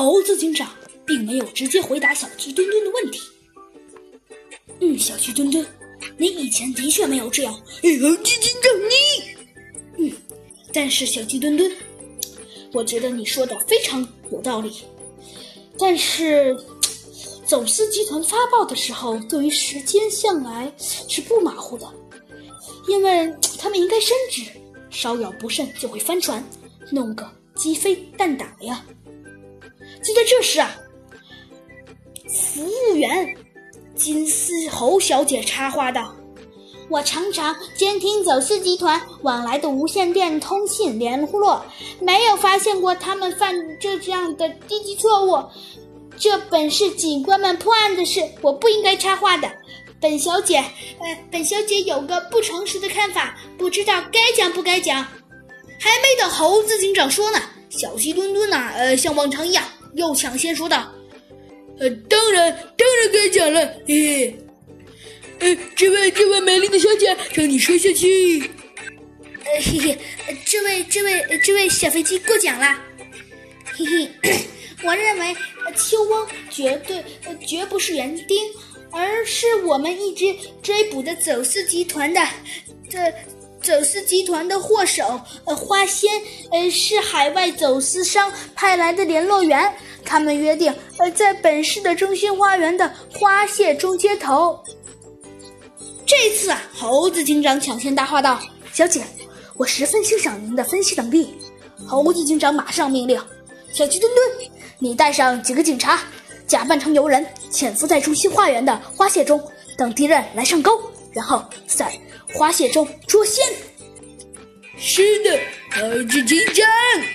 猴子警长并没有直接回答小鸡墩墩的问题。嗯，小鸡墩墩，你以前的确没有这样。猴子警长，你……嗯，但是小鸡墩墩，我觉得你说的非常有道理。但是，走私集团发报的时候，对于时间向来是不马虎的，因为他们应该深知，稍有不慎就会翻船，弄个鸡飞蛋打呀。就在这时啊，服务员。金丝猴小姐插话道：“我常常监听走私集团往来的无线电通信联络，没有发现过他们犯这样的低级错误。这本是警官们破案的事，我不应该插话的。本小姐，呃，本小姐有个不诚实的看法，不知道该讲不该讲。”还没等猴子警长说呢，小鸡墩墩呐，呃，像往常一样又抢先说道。呃，当然，当然该讲了，嘿嘿。呃，这位，这位美丽的小姐，让你说下去。呃，嘿嘿，这位，这位，这位小飞机过奖了。嘿嘿，我认为秋翁绝对绝不是园丁，而是我们一直追捕的走私集团的这走私集团的祸首。呃，花仙，呃，是海外走私商派来的联络员。他们约定，呃，在本市的中心花园的花谢中接头。这次啊，猴子警长抢先搭话道：“小姐，我十分欣赏您的分析能力。”猴子警长马上命令：“小鸡墩墩，你带上几个警察，假扮成游人，潜伏在中心花园的花谢中，等敌人来上钩，然后在花谢中捉仙。”是的，猴子警长。